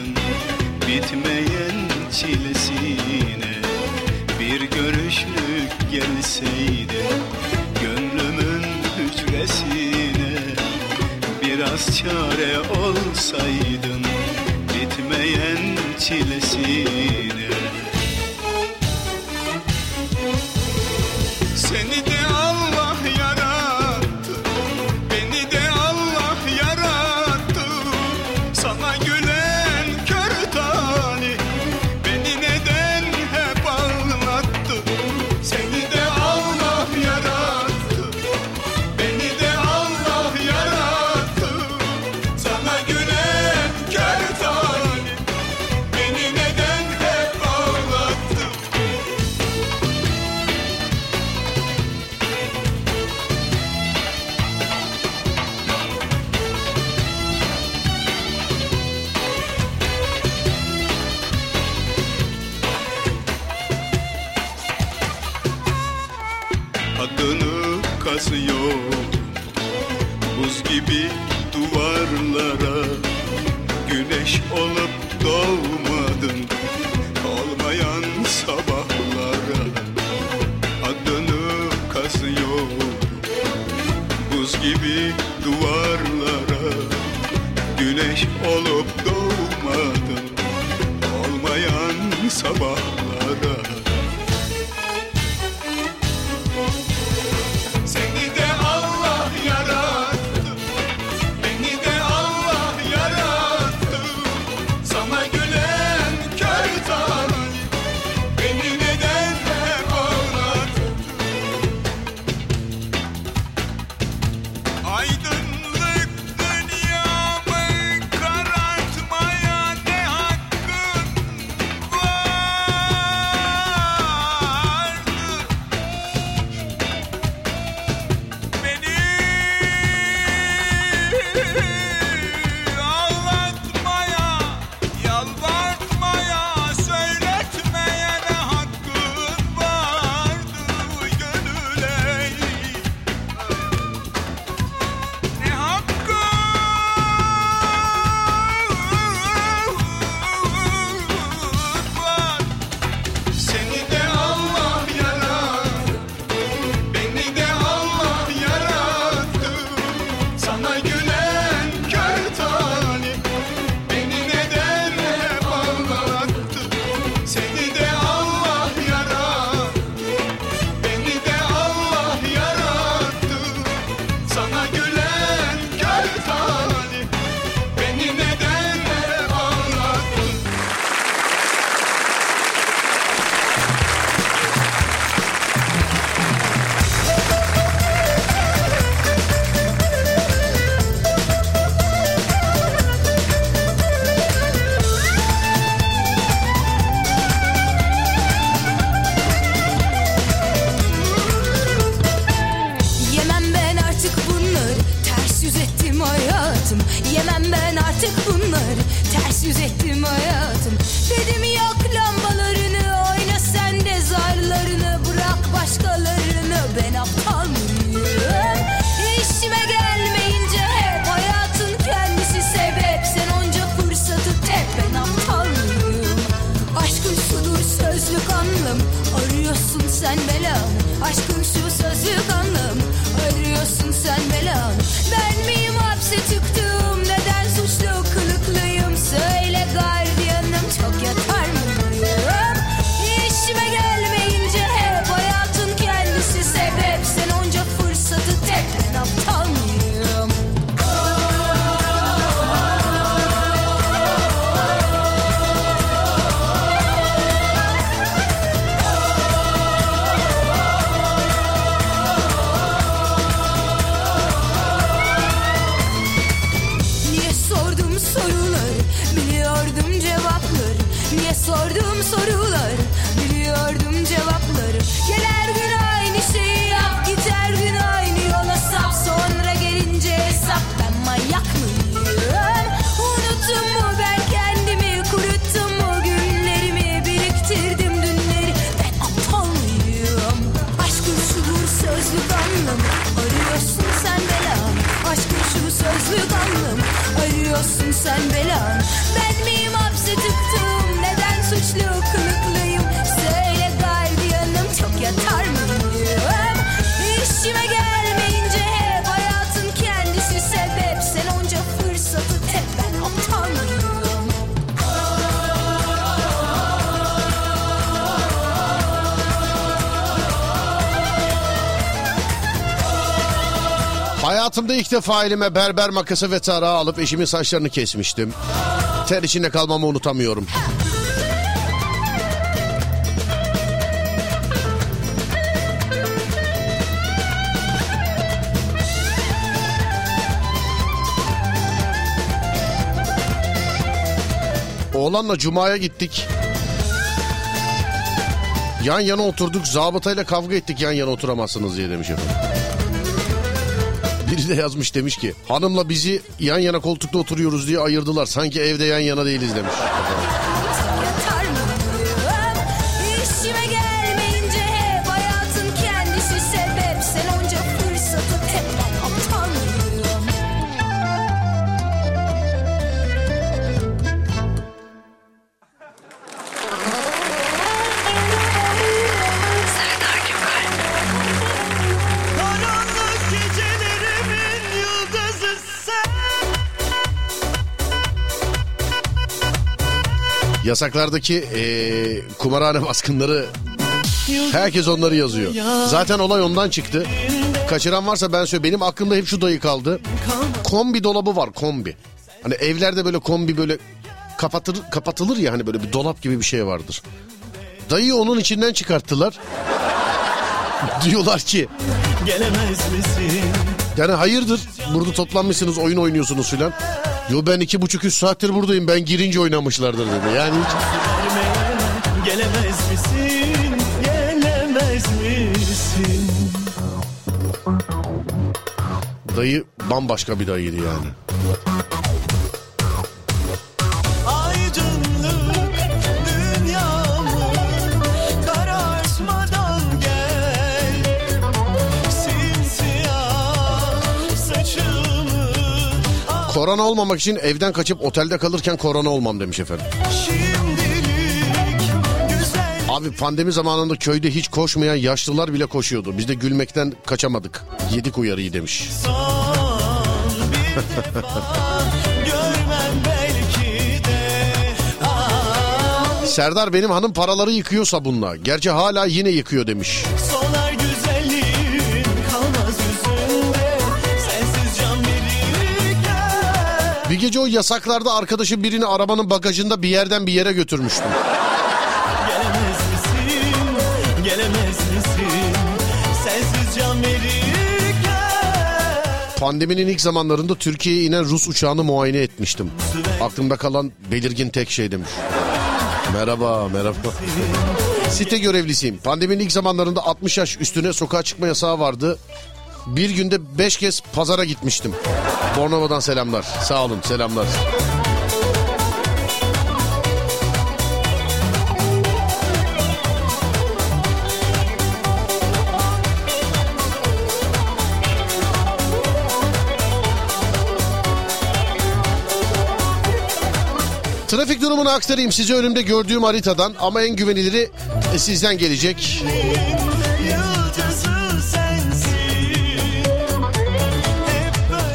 [SPEAKER 9] Buz gibi duvarlara Güneş olup doğmadın Olmayan sabahlara
[SPEAKER 3] Hayatımda ilk defa elime berber makası ve tarağı alıp eşimin saçlarını kesmiştim. Ter içinde kalmamı unutamıyorum. Oğlanla Cuma'ya gittik. Yan yana oturduk. Zabıtayla kavga ettik yan yana oturamazsınız diye demiş efendim. Biri de yazmış demiş ki hanımla bizi yan yana koltukta oturuyoruz diye ayırdılar. Sanki evde yan yana değiliz demiş. Yasaklardaki eee kumarhane baskınları herkes onları yazıyor. Zaten olay ondan çıktı. Kaçıran varsa ben söyleyeyim. Benim aklımda hep şu dayı kaldı. Kombi dolabı var kombi. Hani evlerde böyle kombi böyle kapatır, kapatılır ya hani böyle bir dolap gibi bir şey vardır. Dayıyı onun içinden çıkarttılar. Diyorlar ki
[SPEAKER 2] Gelemez misin?
[SPEAKER 3] yani hayırdır burada toplanmışsınız oyun oynuyorsunuz filan. Yo ben iki buçuk üç saattir buradayım ben girince oynamışlardır dedi. Yani hiç
[SPEAKER 2] gelemez misin? Gelemez misin?
[SPEAKER 3] dayı bambaşka bir dayıydı yani. Korona olmamak için evden kaçıp otelde kalırken korona olmam demiş efendim. Abi pandemi zamanında köyde hiç koşmayan yaşlılar bile koşuyordu. Biz de gülmekten kaçamadık. Yedik uyarıyı demiş. Serdar benim hanım paraları yıkıyor sabunla. Gerçi hala yine yıkıyor demiş. Bir gece o yasaklarda arkadaşım birini arabanın bagajında bir yerden bir yere götürmüştüm.
[SPEAKER 2] Gelemez misin, gelemez misin Sensiz can
[SPEAKER 3] Pandeminin ilk zamanlarında Türkiye'ye inen Rus uçağını muayene etmiştim. Aklımda kalan belirgin tek şey demiş. Merhaba, merhaba. Site görevlisiyim. Pandeminin ilk zamanlarında 60 yaş üstüne sokağa çıkma yasağı vardı. Bir günde 5 kez pazara gitmiştim. Bornova'dan selamlar. Sağ olun, selamlar. Trafik durumunu aktarayım size önümde gördüğüm haritadan ama en güveniliri e, sizden gelecek.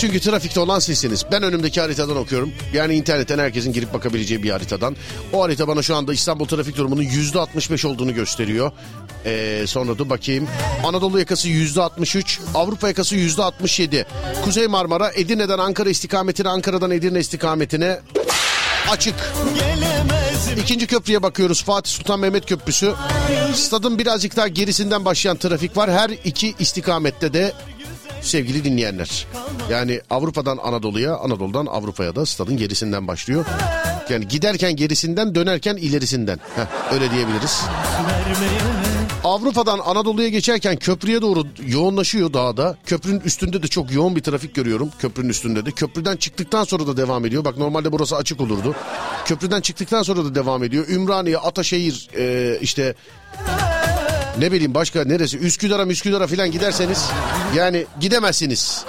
[SPEAKER 3] Çünkü trafikte olan sizsiniz. Ben önümdeki haritadan okuyorum. Yani internetten herkesin girip bakabileceği bir haritadan. O harita bana şu anda İstanbul trafik durumunun %65 olduğunu gösteriyor. Ee, sonra da bakayım. Anadolu yakası %63, Avrupa yakası %67. Kuzey Marmara Edirne'den Ankara istikametine, Ankara'dan Edirne istikametine açık. İkinci köprüye bakıyoruz. Fatih Sultan Mehmet Köprüsü. Stadın birazcık daha gerisinden başlayan trafik var. Her iki istikamette de sevgili dinleyenler. Yani Avrupa'dan Anadolu'ya, Anadolu'dan Avrupa'ya da stadın gerisinden başlıyor. Yani giderken gerisinden, dönerken ilerisinden. Heh, öyle diyebiliriz. Avrupa'dan Anadolu'ya geçerken köprüye doğru yoğunlaşıyor dağda. Köprünün üstünde de çok yoğun bir trafik görüyorum. Köprünün üstünde de. Köprüden çıktıktan sonra da devam ediyor. Bak normalde burası açık olurdu. Köprüden çıktıktan sonra da devam ediyor. Ümraniye, Ataşehir e, işte ne bileyim başka neresi Üsküdar'a Üsküdar'a falan giderseniz yani gidemezsiniz.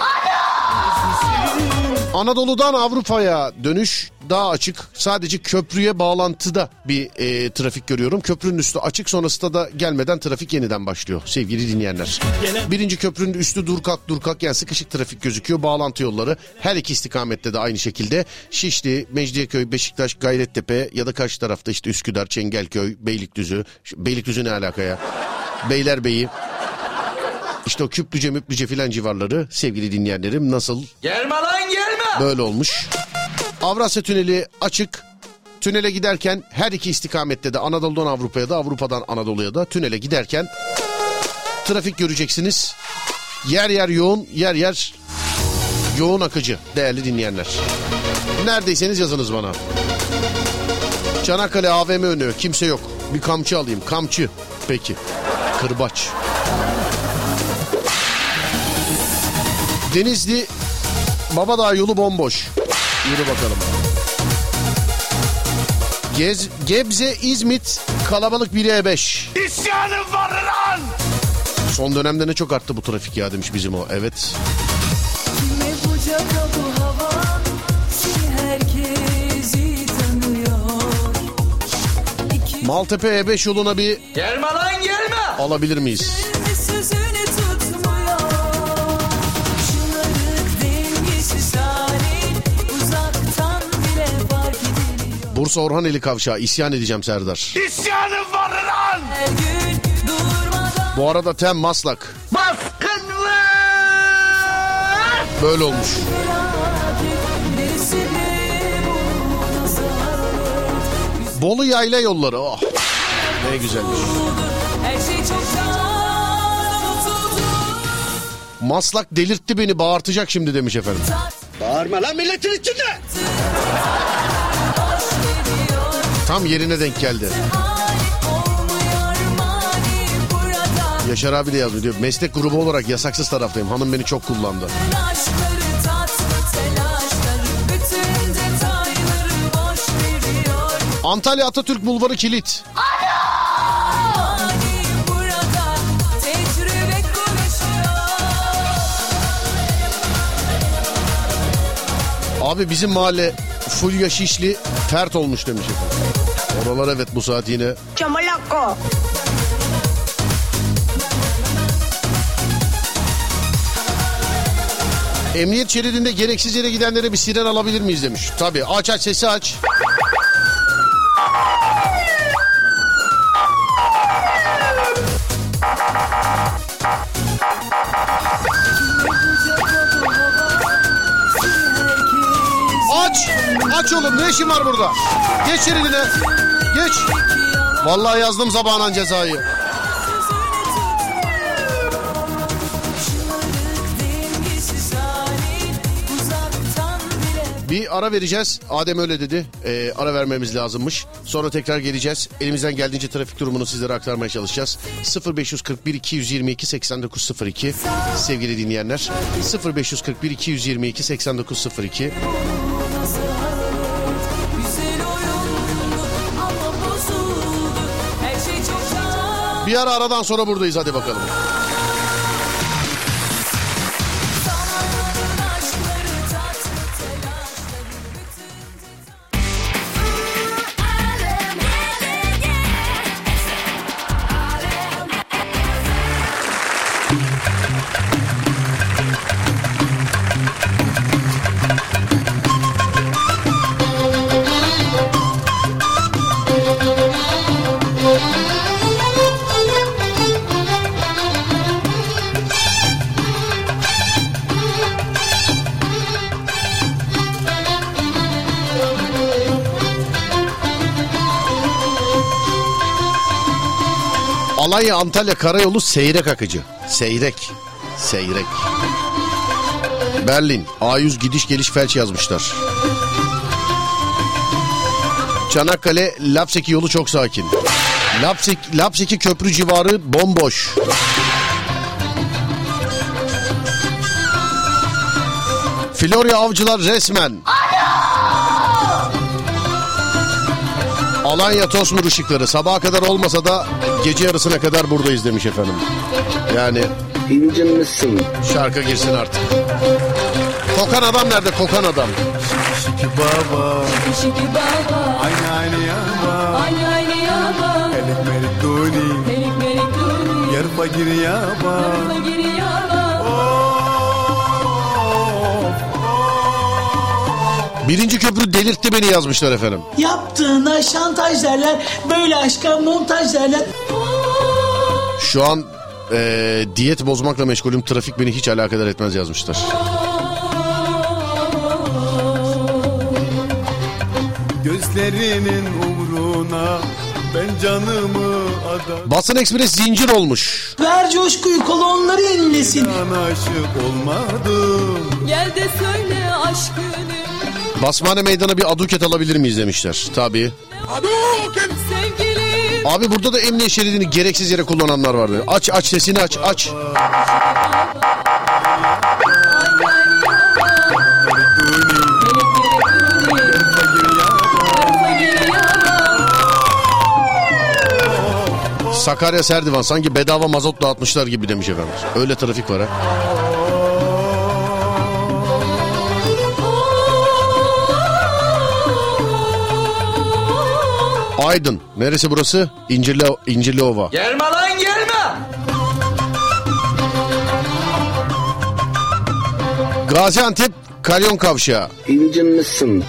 [SPEAKER 3] Anadolu'dan Avrupa'ya dönüş daha açık. Sadece köprüye bağlantıda bir e, trafik görüyorum. Köprünün üstü açık sonrasında da gelmeden trafik yeniden başlıyor sevgili dinleyenler. Birinci köprünün üstü dur kalk dur kalk yani sıkışık trafik gözüküyor. Bağlantı yolları her iki istikamette de aynı şekilde. Şişli, Mecidiyeköy, Beşiktaş, Gayrettepe ya da karşı tarafta işte Üsküdar, Çengelköy, Beylikdüzü. Beylikdüzü ne alaka ya? Beylerbeyi. İşte o Küplüce Müplüce filan civarları sevgili dinleyenlerim nasıl
[SPEAKER 9] Gelme lan gelme.
[SPEAKER 3] Böyle olmuş. Avrasya Tüneli açık. Tünele giderken her iki istikamette de Anadolu'dan Avrupa'ya da Avrupa'dan Anadolu'ya da tünele giderken trafik göreceksiniz. Yer yer yoğun, yer yer yoğun akıcı değerli dinleyenler. Neredeyseniz yazınız bana. Çanakkale AVM önü kimse yok. Bir kamçı alayım. Kamçı. Peki. Kırbaç. Denizli Babadağ yolu bomboş. Yürü bakalım. Gez, Gebze, İzmit kalabalık 1'e 5.
[SPEAKER 9] İsyanım var lan.
[SPEAKER 3] Son dönemde ne çok arttı bu trafik ya demiş bizim o. Evet. Maltepe E5 yoluna bir
[SPEAKER 9] Gelme lan gelme.
[SPEAKER 3] alabilir miyiz? Bursa Orhaneli Kavşağı isyan edeceğim Serdar.
[SPEAKER 9] İsyanım var lan.
[SPEAKER 3] Bu arada Tem Maslak
[SPEAKER 9] Baskın var.
[SPEAKER 3] böyle olmuş. Bolu Yayla yolları oh. Ne güzelmiş. Maslak delirtti beni bağırtacak şimdi demiş efendim.
[SPEAKER 9] Bağırma lan milletin içinde.
[SPEAKER 3] Tam yerine denk geldi. Yaşar abi de yazıyor diyor. Meslek grubu olarak yasaksız taraftayım. Hanım beni çok kullandı. Antalya Atatürk Bulvarı kilit. Abi bizim mahalle Fulya Şişli fert olmuş demiş efendim. Oralar evet bu saat yine.
[SPEAKER 10] Çamalakko.
[SPEAKER 3] Emniyet şeridinde gereksiz yere gidenlere bir siren alabilir miyiz demiş. Tabii aç aç sesi. Aç. Aç oğlum ne işin var burada? Geç şeridine. Geç. Vallahi yazdım zabanan cezayı. Bir ara vereceğiz. Adem öyle dedi. Ee, ara vermemiz lazımmış. Sonra tekrar geleceğiz. Elimizden geldiğince trafik durumunu sizlere aktarmaya çalışacağız. 0541 222 8902 sevgili dinleyenler. 0541 222 8902 Bir ara aradan sonra buradayız hadi bakalım. Alanya Antalya Karayolu seyrek akıcı. Seyrek. Seyrek. Berlin A100 gidiş geliş felç yazmışlar. Çanakkale Lapseki yolu çok sakin. Lapsek, Lapseki köprü civarı bomboş. Florya avcılar resmen. Alanya Tosmur ışıkları sabaha kadar olmasa da gece yarısına kadar buradayız demiş efendim. Yani
[SPEAKER 9] İncinmişsin.
[SPEAKER 3] Şarkı girsin artık. Kokan adam nerede? Kokan adam?
[SPEAKER 5] Şiki baba.
[SPEAKER 1] Şiki baba.
[SPEAKER 5] Aynı aynı yaba
[SPEAKER 1] Aynı aynı yaba
[SPEAKER 5] Elik melik duni.
[SPEAKER 1] Melik melik duni.
[SPEAKER 5] Yer fakir yaba
[SPEAKER 1] Fakir yaba
[SPEAKER 3] Birinci köprü delirtti beni yazmışlar efendim.
[SPEAKER 10] Yaptığına şantaj derler. Böyle aşka montaj derler.
[SPEAKER 3] Şu an eee, diyet bozmakla meşgulüm. Trafik beni hiç alakadar etmez yazmışlar.
[SPEAKER 5] Gözlerinin uğruna Ben canımı adam
[SPEAKER 3] Basın Ekspres zincir olmuş.
[SPEAKER 10] Ver coşkuyu kolonları inlesin.
[SPEAKER 5] aşık olmadım
[SPEAKER 1] Gel de söyle aşkını
[SPEAKER 3] Basmane meydana bir aduket alabilir miyiz demişler. Tabii.
[SPEAKER 1] Sevgilim
[SPEAKER 3] Abi burada da emniyet şeridini gereksiz yere kullananlar vardı. Aç aç sesini aç aç. Sakarya Serdivan sanki bedava mazot dağıtmışlar gibi demiş efendim. Öyle trafik var ha. Aydın. Neresi burası? İncirli, İncirliova.
[SPEAKER 9] Gelme lan gelme.
[SPEAKER 3] Gaziantep Kalyon Kavşağı.
[SPEAKER 9] İncinmişsin.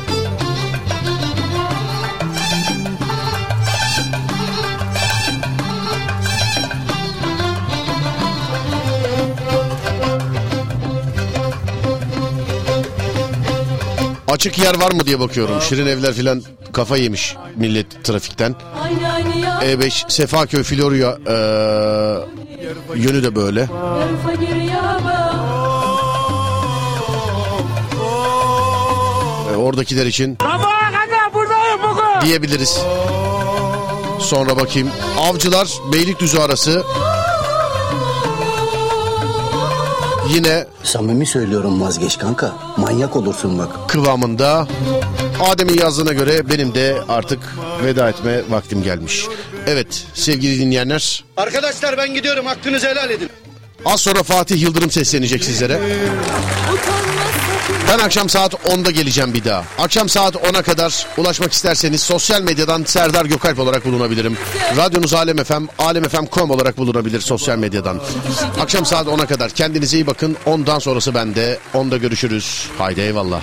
[SPEAKER 3] Açık yer var mı diye bakıyorum. Şirin evler filan kafa yemiş millet trafikten.
[SPEAKER 1] Aynı aynı yaba
[SPEAKER 3] E5 Sefaköy Florya eee, yönü de böyle. E, oradakiler için diyebiliriz. Sonra bakayım. Avcılar Beylikdüzü arası. Yine
[SPEAKER 11] Samimi söylüyorum vazgeç kanka. Manyak olursun bak.
[SPEAKER 3] kıvamında. Adem'in yazdığına göre benim de artık veda etme vaktim gelmiş. Evet sevgili dinleyenler.
[SPEAKER 9] Arkadaşlar ben gidiyorum hakkınızı helal edin.
[SPEAKER 3] Az sonra Fatih Yıldırım seslenecek sizlere. Ben akşam saat 10'da geleceğim bir daha. Akşam saat 10'a kadar ulaşmak isterseniz sosyal medyadan Serdar Gökalp olarak bulunabilirim. Radyonuz Alem FM, alemfm.com olarak bulunabilir sosyal medyadan. Akşam saat 10'a kadar kendinize iyi bakın. Ondan sonrası bende. Onda görüşürüz. Haydi eyvallah.